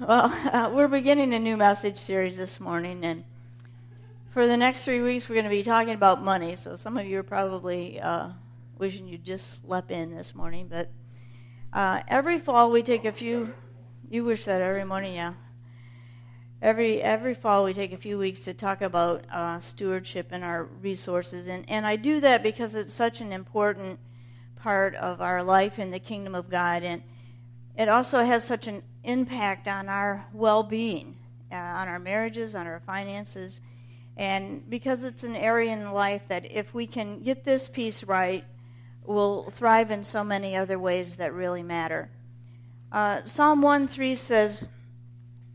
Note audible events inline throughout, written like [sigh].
Well, [laughs] uh, we're beginning a new message series this morning, and for the next three weeks, we're going to be talking about money. So some of you are probably uh, wishing you'd just slept in this morning, but uh, every fall we take a few. You wish that every morning, yeah. Every every fall we take a few weeks to talk about uh, stewardship and our resources, and and I do that because it's such an important part of our life in the kingdom of God, and it also has such an impact on our well being, uh, on our marriages, on our finances. And because it's an area in life that if we can get this piece right, we'll thrive in so many other ways that really matter. Uh, Psalm 1 3 says,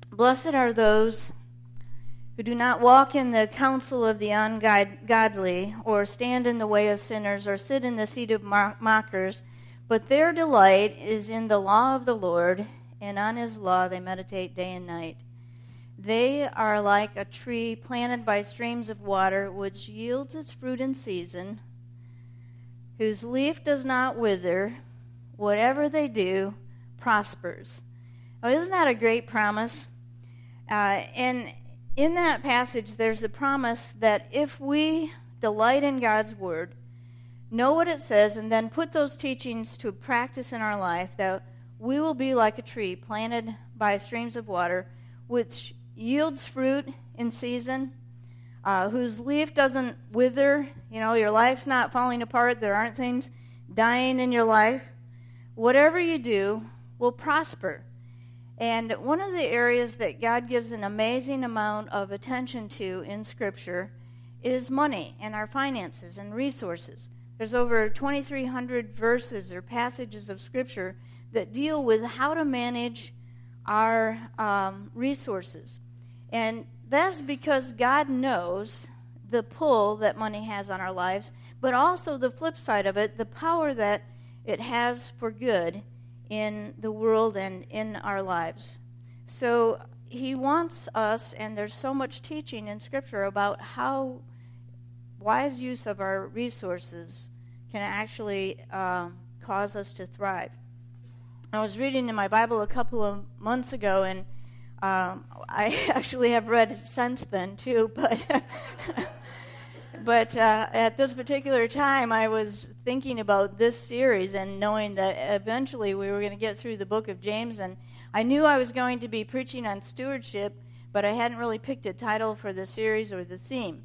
Blessed are those who do not walk in the counsel of the ungodly, or stand in the way of sinners, or sit in the seat of mockers but their delight is in the law of the Lord, and on his law they meditate day and night. They are like a tree planted by streams of water, which yields its fruit in season, whose leaf does not wither. Whatever they do prospers. Oh, isn't that a great promise? Uh, and in that passage, there's a promise that if we delight in God's word, know what it says, and then put those teachings to practice in our life, that we will be like a tree planted by streams of water, which yields fruit in season, uh, whose leaf doesn't wither. You know, your life's not falling apart, there aren't things dying in your life. Whatever you do will prosper. And one of the areas that God gives an amazing amount of attention to in Scripture is money and our finances and resources. There's over 2,300 verses or passages of Scripture that deal with how to manage our um, resources. And that's because God knows the pull that money has on our lives, but also the flip side of it, the power that it has for good in the world and in our lives. So he wants us, and there's so much teaching in Scripture about how wise use of our resources can actually um, cause us to thrive. I was reading in my Bible a couple of months ago, and um, I [laughs] actually have read since then too, [laughs] but. [laughs] but uh, at this particular time, I was thinking about this series and knowing that eventually we were going to get through the book of James. And I knew I was going to be preaching on stewardship, but I hadn't really picked a title for the series or the theme.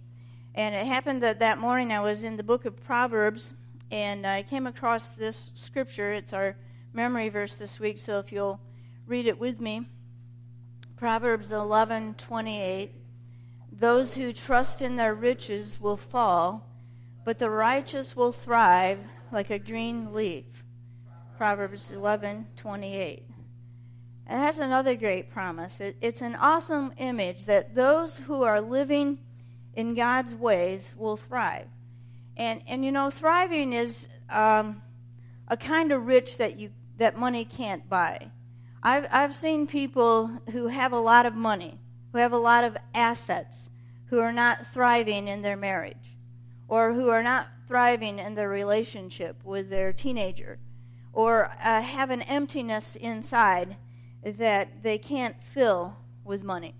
And it happened that that morning I was in the book of Proverbs, and I came across this scripture. It's our memory verse this week, so if you'll read it with me. Proverbs 11:28 Those who trust in their riches will fall, but the righteous will thrive like a green leaf. Proverbs 11:28. And that's another great promise. It, it's an awesome image that those who are living in God's ways will thrive. And, and you know, thriving is um, a kind of rich that, you, that money can't buy. I've, I've seen people who have a lot of money, who have a lot of assets, who are not thriving in their marriage, or who are not thriving in their relationship with their teenager, or uh, have an emptiness inside that they can't fill with money.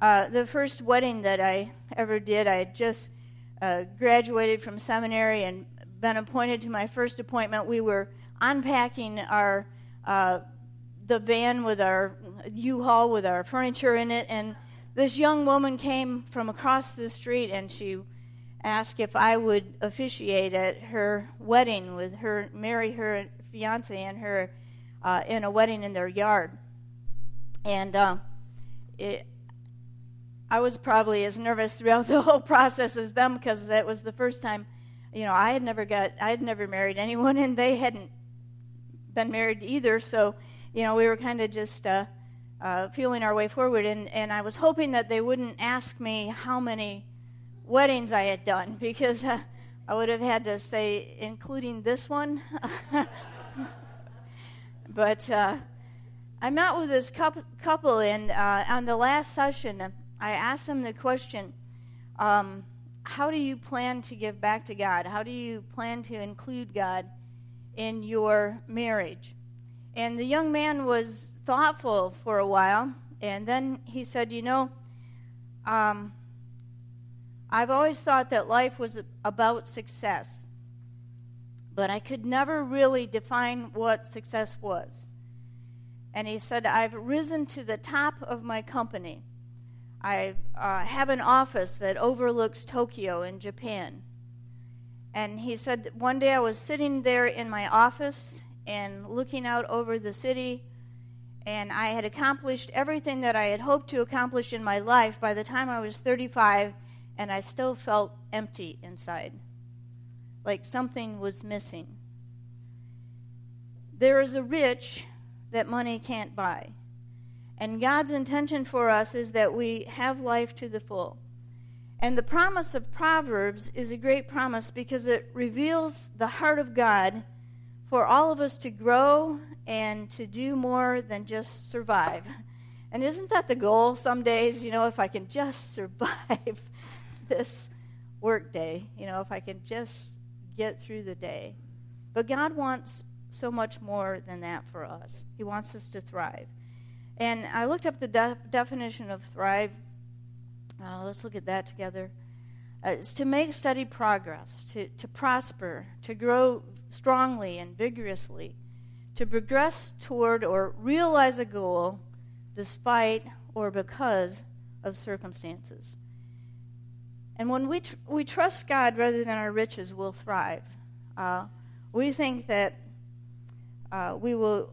Uh, the first wedding that I ever did, I had just uh, graduated from seminary and been appointed to my first appointment. We were unpacking our uh, the van with our U-Haul with our furniture in it, and this young woman came from across the street and she asked if I would officiate at her wedding with her, marry her fiance and her uh, in a wedding in their yard. And uh, it, I was probably as nervous throughout the [laughs] whole process as them because that was the first time, you know, I had never got, I had never married anyone and they hadn't been married either. So, you know, we were kind of just uh, uh, feeling our way forward. And, and I was hoping that they wouldn't ask me how many weddings I had done [laughs] because uh, I would have had to say, including this one. [laughs] but uh, I met with this couple, and uh, on the last session, I asked them the question um, How do you plan to give back to God? How do you plan to include God in your marriage? And the young man was thoughtful for a while, and then he said, You know, um, I've always thought that life was about success, but I could never really define what success was. And he said, I've risen to the top of my company. I uh, have an office that overlooks Tokyo in Japan. And he said, one day I was sitting there in my office and looking out over the city, and I had accomplished everything that I had hoped to accomplish in my life by the time I was 35, and I still felt empty inside, like something was missing. There is a rich that money can't buy. And God's intention for us is that we have life to the full. And the promise of Proverbs is a great promise because it reveals the heart of God for all of us to grow and to do more than just survive. And isn't that the goal some days? You know, if I can just survive [laughs] this workday, you know, if I can just get through the day. But God wants so much more than that for us. He wants us to thrive. And I looked up the de- definition of thrive. Uh, let's look at that together. Uh, it's to make steady progress, to, to prosper, to grow strongly and vigorously, to progress toward or realize a goal despite or because of circumstances. And when we, tr- we trust God rather than our riches, we'll thrive. Uh, we think that uh, we will,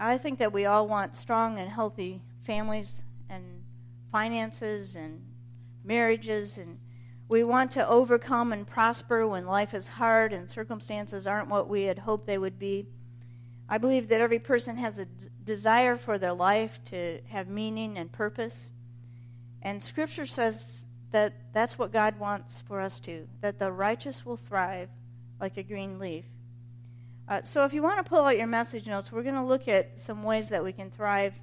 I think that we all want strong and healthy families and finances and marriages, and we want to overcome and prosper when life is hard and circumstances aren't what we had hoped they would be. I believe that every person has a d- desire for their life to have meaning and purpose. And Scripture says that that's what God wants for us to, that the righteous will thrive like a green leaf. Uh, so, if you want to pull out your message notes, we're going to look at some ways that we can thrive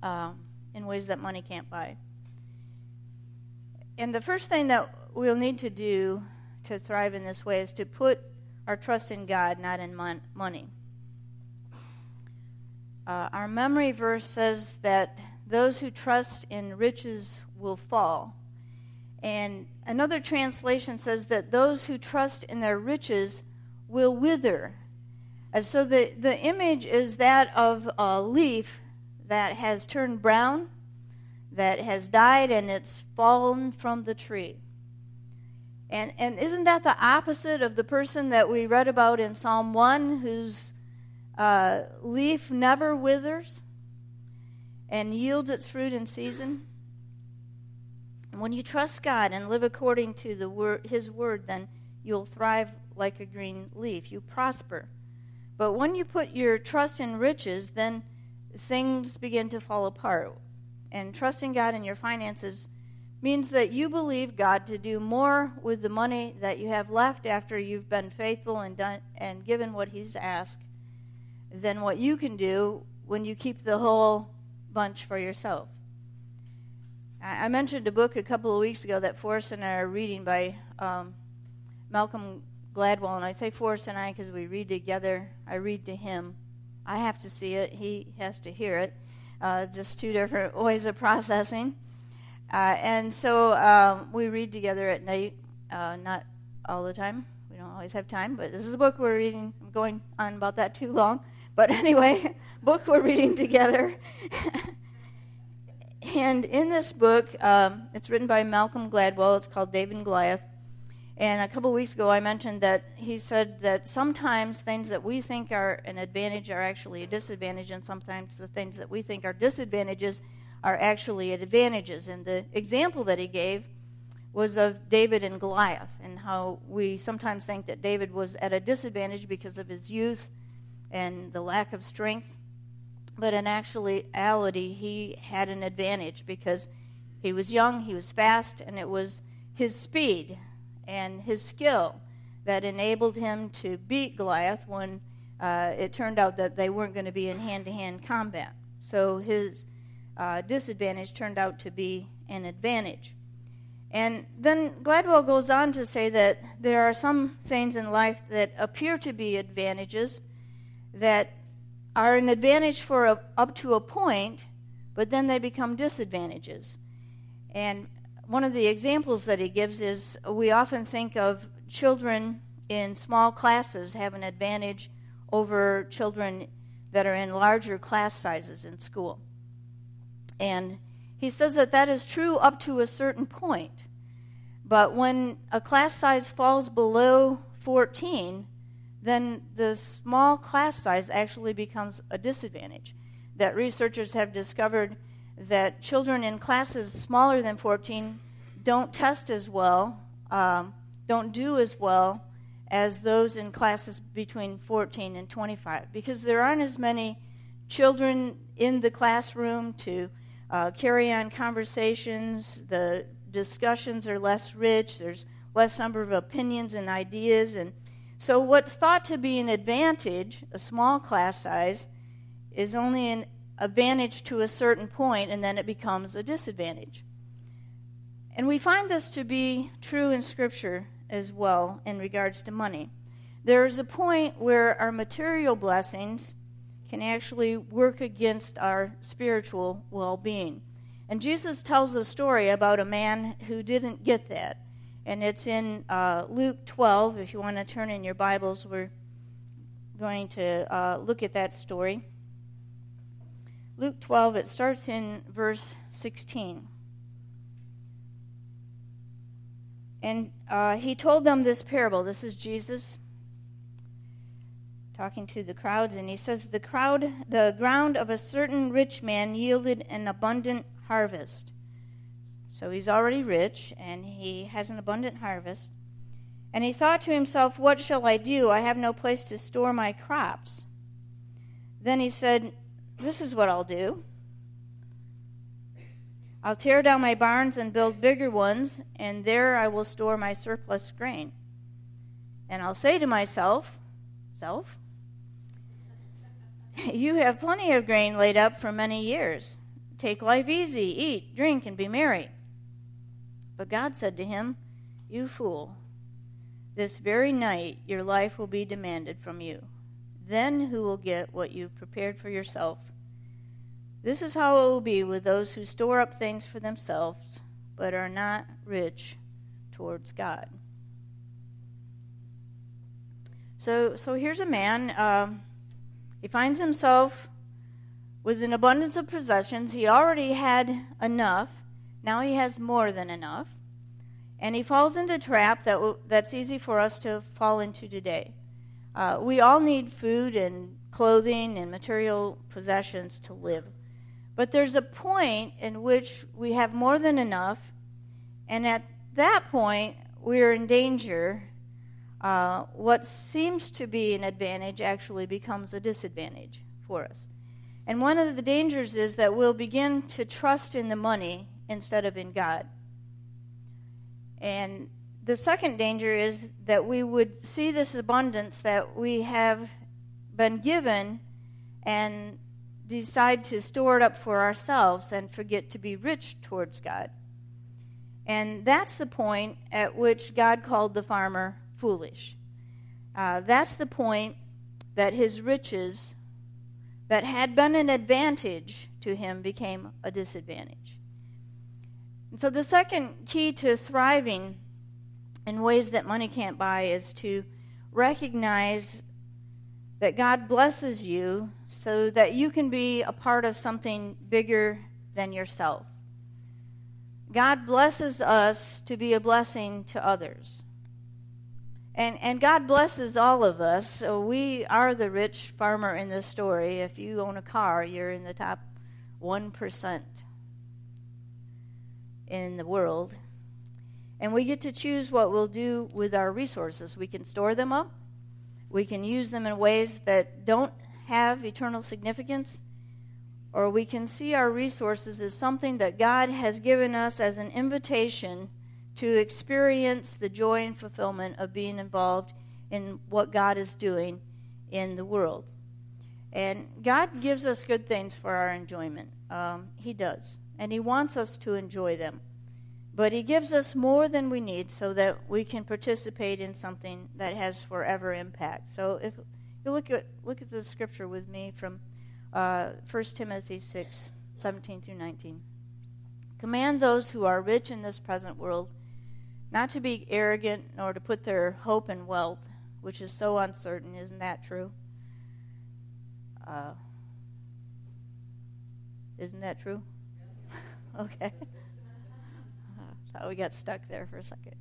uh, in ways that money can't buy. And the first thing that we'll need to do to thrive in this way is to put our trust in God, not in mon- money. Uh, our memory verse says that those who trust in riches will fall. And another translation says that those who trust in their riches will wither. And so the, the image is that of a leaf that has turned brown, that has died, and it's fallen from the tree. And, and isn't that the opposite of the person that we read about in Psalm 1 whose uh, leaf never withers and yields its fruit in season? When you trust God and live according to the His word, then you'll thrive like a green leaf. You prosper. But when you put your trust in riches, then things begin to fall apart. And trusting God in your finances means that you believe God to do more with the money that you have left after you've been faithful and done and given what he's asked than what you can do when you keep the whole bunch for yourself. I mentioned a book a couple of weeks ago that Forrest and I are reading by um, Malcolm Gladwell, and I say Forrest and I because we read together. I read to him. I have to see it. He has to hear it. Uh, just two different [laughs] ways of processing. Uh, and so um, we read together at night, uh, not all the time. We don't always have time, but this is a book we're reading. I'm going on about that too long. But [laughs] anyway, [laughs] book we're reading together. and in this book, um, it's written by Malcolm Gladwell. It's called David and Goliath. And a couple weeks ago, I mentioned that he said that sometimes things that we think are an advantage are actually a disadvantage, and sometimes the things that we think are disadvantages are actually advantages. And the example that he gave was of David and Goliath, and how we sometimes think that David was at a disadvantage because of his youth and the lack of strength. But in actuality, he had an advantage because he was young, he was fast, and it was his speed and his skill that enabled him to beat Goliath when uh, it turned out that they weren't going to be in hand to hand combat. So his uh, disadvantage turned out to be an advantage. And then Gladwell goes on to say that there are some things in life that appear to be advantages that are an advantage for a, up to a point, but then they become disadvantages. And one of the examples that he gives is we often think of children in small classes have an advantage over children that are in larger class sizes in school. And he says that that is true up to a certain point. But when a class size falls below 14, then the small class size actually becomes a disadvantage. That researchers have discovered that children in classes smaller than 14 don't test as well, um, don't do as well as those in classes between 14 and 25 because there aren't as many children in the classroom to uh, carry on conversations. The discussions are less rich. There's less number of opinions and ideas. And so, what's thought to be an advantage, a small class size, is only an advantage to a certain point, and then it becomes a disadvantage. And we find this to be true in Scripture as well in regards to money. There is a point where our material blessings can actually work against our spiritual well being. And Jesus tells a story about a man who didn't get that. And it's in uh, Luke 12. If you want to turn in your Bibles, we're going to uh, look at that story. Luke 12, it starts in verse 16. And uh, he told them this parable. This is Jesus talking to the crowds, and he says, The crowd, the ground of a certain rich man yielded an abundant harvest. So he's already rich and he has an abundant harvest. And he thought to himself, What shall I do? I have no place to store my crops. Then he said, This is what I'll do. I'll tear down my barns and build bigger ones, and there I will store my surplus grain. And I'll say to myself, Self, [laughs] you have plenty of grain laid up for many years. Take life easy, eat, drink, and be merry. But God said to him, You fool, this very night your life will be demanded from you. Then who will get what you've prepared for yourself? This is how it will be with those who store up things for themselves, but are not rich towards God. So, so here's a man. Uh, he finds himself with an abundance of possessions. He already had enough now he has more than enough. And he falls into a trap that w- that's easy for us to fall into today. Uh, we all need food and clothing and material possessions to live. But there's a point in which we have more than enough, and at that point, we're in danger. Uh, what seems to be an advantage actually becomes a disadvantage for us. And one of the dangers is that we'll begin to trust in the money instead of in God. And the second danger is that we would see this abundance that we have been given and decide to store it up for ourselves and forget to be rich towards God. And that's the point at which God called the farmer foolish. Uh, that's the point that his riches that had been an advantage to him became a disadvantage. And so, the second key to thriving in ways that money can't buy is to recognize that God blesses you so that you can be a part of something bigger than yourself. God blesses us to be a blessing to others. And, and God blesses all of us. So we are the rich farmer in this story. If you own a car, you're in the top 1% in the world. And we get to choose what we'll do with our resources. We can store them up, we can use them in ways that don't have eternal significance, or we can see our resources as something that God has given us as an invitation to experience the joy and fulfillment of being involved in what God is doing in the world. And God gives us good things for our enjoyment. Um, he does and He wants us to enjoy them. But He gives us more than we need so that we can participate in something that has forever impact. So if You look at look at the scripture with me from uh, 1 Timothy 6, 17 through 19. Command those who are rich in this present world not to be arrogant nor to put their hope in wealth, which is so uncertain. Isn't that true? Uh, isn't that true? [laughs] okay. Thought we got stuck there for a second.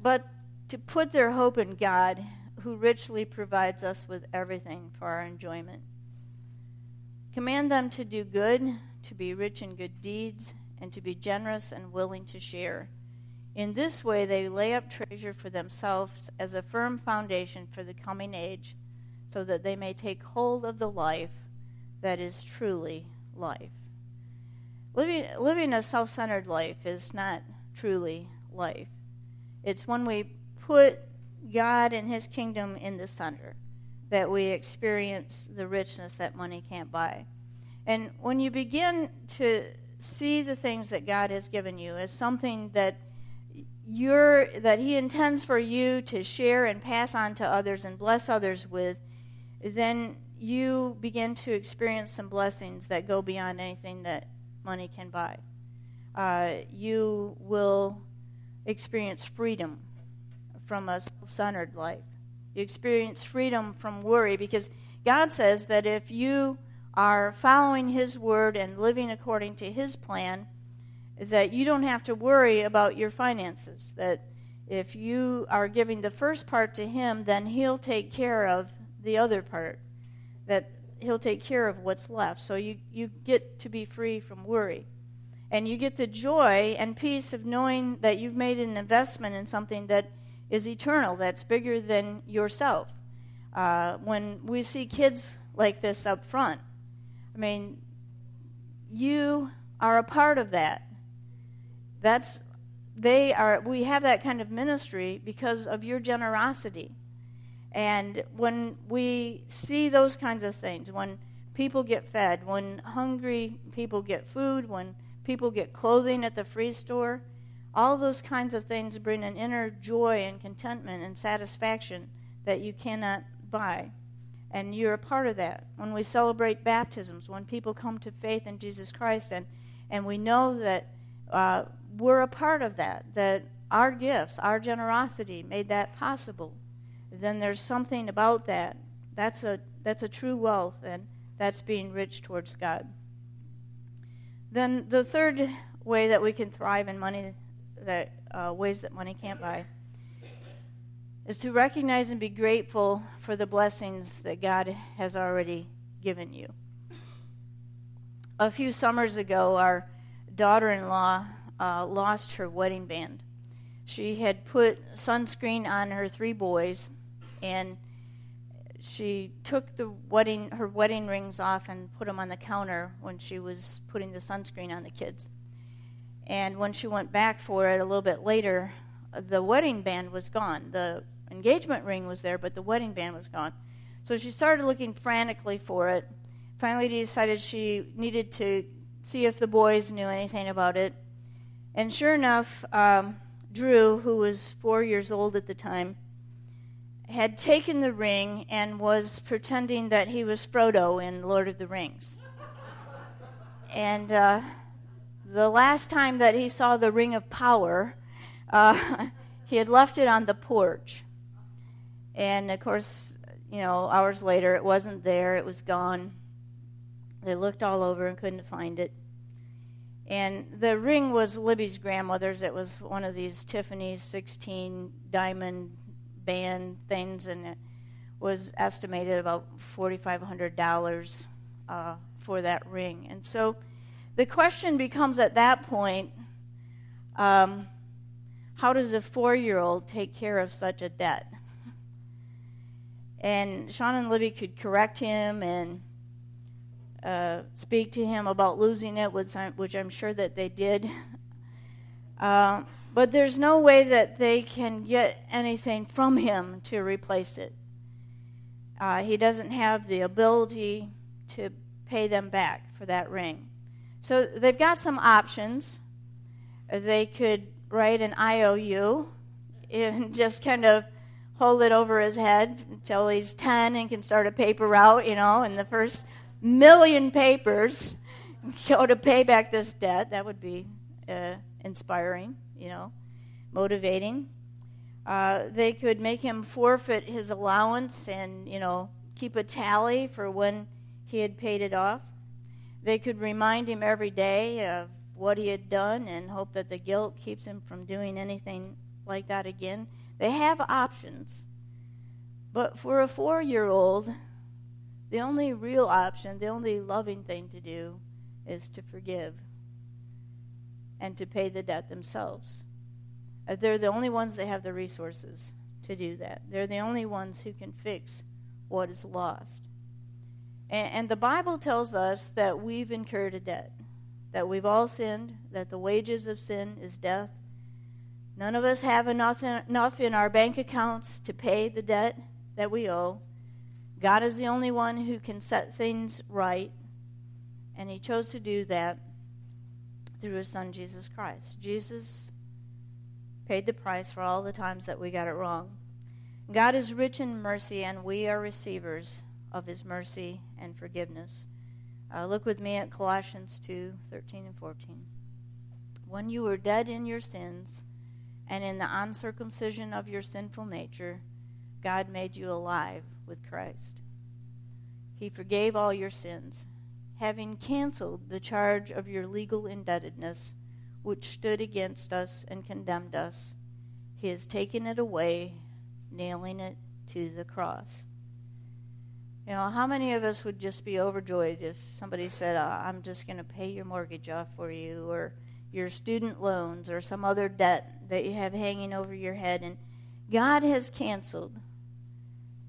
But to put their hope in God, who richly provides us with everything for our enjoyment. Command them to do good, to be rich in good deeds, and to be generous and willing to share. In this way, they lay up treasure for themselves as a firm foundation for the coming age, so that they may take hold of the life that is truly life. Living, living a self centered life is not truly life. It's when we put God and His kingdom in the center that we experience the richness that money can't buy. And when you begin to see the things that God has given you as something that you're that he intends for you to share and pass on to others and bless others with, then you begin to experience some blessings that go beyond anything that money can buy. Uh, you will experience freedom from a self-centered life. You experience freedom from worry because God says that if you are following His word and living according to His plan, that you don't have to worry about your finances. That if you are giving the first part to Him, then He'll take care of the other part. That He'll take care of what's left. So you, you get to be free from worry. And you get the joy and peace of knowing that you've made an investment in something that is eternal, that's bigger than yourself. Uh, when we see kids like this up front, I mean, you are a part of that. That's they are we have that kind of ministry because of your generosity. And when we see those kinds of things, when people get fed, when hungry people get food, when people get clothing at the free store, all those kinds of things bring an inner joy and contentment and satisfaction that you cannot buy. And you're a part of that. When we celebrate baptisms, when people come to faith in Jesus Christ, and, and we know that uh, we're a part of that, that our gifts, our generosity made that possible, then there's something about that. That's a, that's a true wealth, and that's being rich towards God. Then the third way that we can thrive in money that uh, ways that money can't buy is to recognize and be grateful for the blessings that God has already given you. A few summers ago, our daughter in law uh, lost her wedding band. She had put sunscreen on her three boys, and she took the wedding her wedding rings off and put them on the counter when she was putting the sunscreen on the kids. And when she went back for it a little bit later, the wedding band was gone. The engagement ring was there, but the wedding band was gone. So she started looking frantically for it. Finally, decided she needed to see if the boys knew anything about it. And sure enough, um, Drew, who was four years old at the time, had taken the ring and was pretending that he was Frodo in Lord of the Rings. and uh, the last time that he saw the ring of power, uh, [laughs] he had left it on the porch. And of course, you know, hours later, it wasn't there, it was gone. They looked all over and couldn't find it. And the ring was Libby's grandmother's. It was one of these Tiffany's 16 diamond band things, and it was estimated about $4,500 uh, for that ring. And so the question becomes at that point um, how does a four year old take care of such a debt? And Sean and Libby could correct him and uh, speak to him about losing it, which I'm, which I'm sure that they did. Uh, but there's no way that they can get anything from him to replace it. Uh, he doesn't have the ability to pay them back for that ring. So they've got some options. They could write an IOU and [laughs] just kind of hold it over his head until he's 10 and can start a paper route, you know, and the first million papers [laughs] go to pay back this debt. That would be uh, inspiring, you know, motivating. Uh, they could make him forfeit his allowance and, you know, keep a tally for when he had paid it off. They could remind him every day of what he had done and hope that the guilt keeps him from doing anything like that again. They have options. But for a four year old, the only real option, the only loving thing to do, is to forgive and to pay the debt themselves. Uh, they're the only ones that have the resources to do that. They're the only ones who can fix what is lost. And, and the Bible tells us that we've incurred a debt, that we've all sinned, that the wages of sin is death. None of us have enough in, enough in our bank accounts to pay the debt that we owe. God is the only one who can set things right, and He chose to do that through His Son, Jesus Christ. Jesus paid the price for all the times that we got it wrong. God is rich in mercy, and we are receivers of his mercy and forgiveness. Uh, look with me at Colossians 2 13 and 14. When you were dead in your sins and in the uncircumcision of your sinful nature, God made you alive with Christ. He forgave all your sins, having canceled the charge of your legal indebtedness, which stood against us and condemned us. He has taken it away nailing it to the cross. You know, how many of us would just be overjoyed if somebody said, uh, I'm just going to pay your mortgage off for you, or your student loans, or some other debt that you have hanging over your head? And God has canceled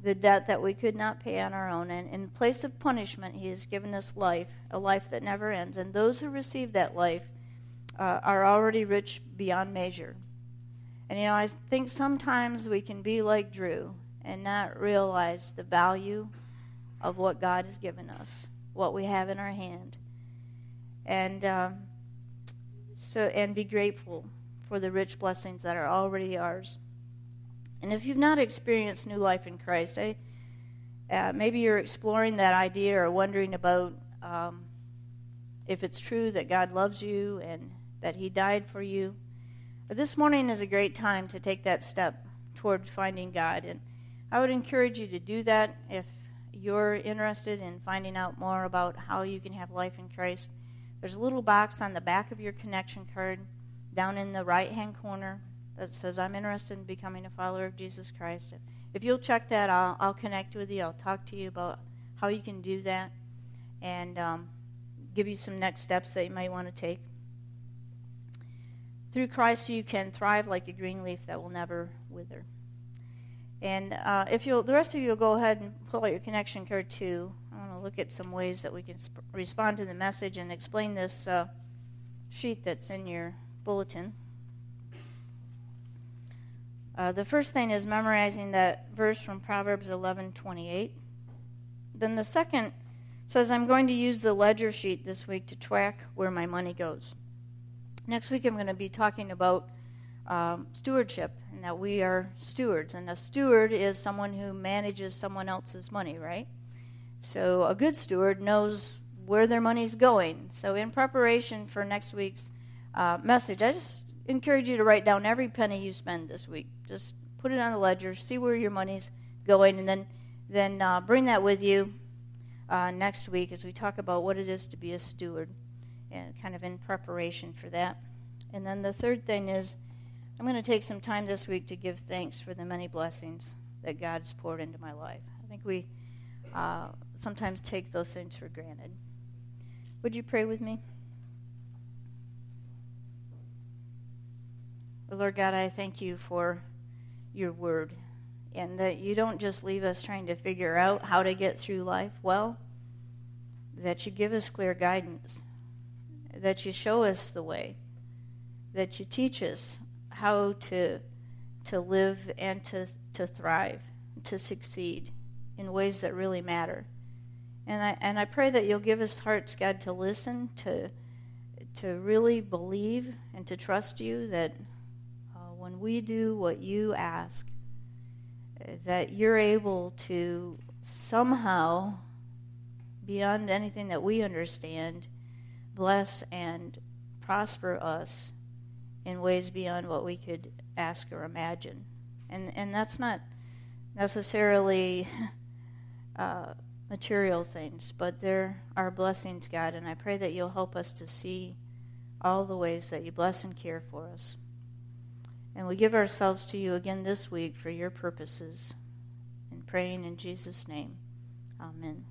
the debt that we could not pay on our own. And in place of punishment, He has given us life, a life that never ends. And those who receive that life uh, are already rich beyond measure. And you know, I think sometimes we can be like Drew and not realize the value of what God has given us, what we have in our hand, and um, so and be grateful for the rich blessings that are already ours. And if you've not experienced new life in Christ, I, uh, maybe you're exploring that idea or wondering about um, if it's true that God loves you and that He died for you. But this morning is a great time to take that step toward finding God. And I would encourage you to do that if you're interested in finding out more about how you can have life in Christ. There's a little box on the back of your connection card down in the right hand corner that says, I'm interested in becoming a follower of Jesus Christ. If you'll check that, I'll, I'll connect with you. I'll talk to you about how you can do that and um, give you some next steps that you might want to take. Through Christ, you can thrive like a green leaf that will never wither. And uh, if you'll, the rest of you will go ahead and pull out your connection card too. I want to look at some ways that we can sp- respond to the message and explain this uh, sheet that's in your bulletin. Uh, the first thing is memorizing that verse from Proverbs 11:28. Then the second says, "I'm going to use the ledger sheet this week to track where my money goes." Next week, I'm going to be talking about um, stewardship and that we are stewards. And a steward is someone who manages someone else's money, right? So a good steward knows where their money's going. So, in preparation for next week's uh, message, I just encourage you to write down every penny you spend this week. Just put it on the ledger, see where your money's going, and then then uh, bring that with you uh, next week as we talk about what it is to be a steward and kind of in preparation for that. And then the third thing is, I'm going to take some time this week to give thanks for the many blessings that God's poured into my life. I think we uh, sometimes take those things for granted. Would you pray with me? Lord God, I thank you for your word and that you don't just leave us trying to figure out how to get through life well, that you give us clear guidance that you show us the way, that you teach us how to, to live and to, to thrive, to succeed in ways that really matter. And I, and I pray that you'll give us hearts, God, to listen, to, to really believe, and to trust you that when we do what you ask, that you're able to somehow, beyond anything that we understand, bless and prosper us in ways beyond what we could ask or imagine. And, and that's not necessarily [laughs] uh, material things, but there are blessings, God, and I pray that you'll help us to see all the ways that you bless and care for us. And we give ourselves to you again this week for your purposes. And praying in Jesus' name. Amen.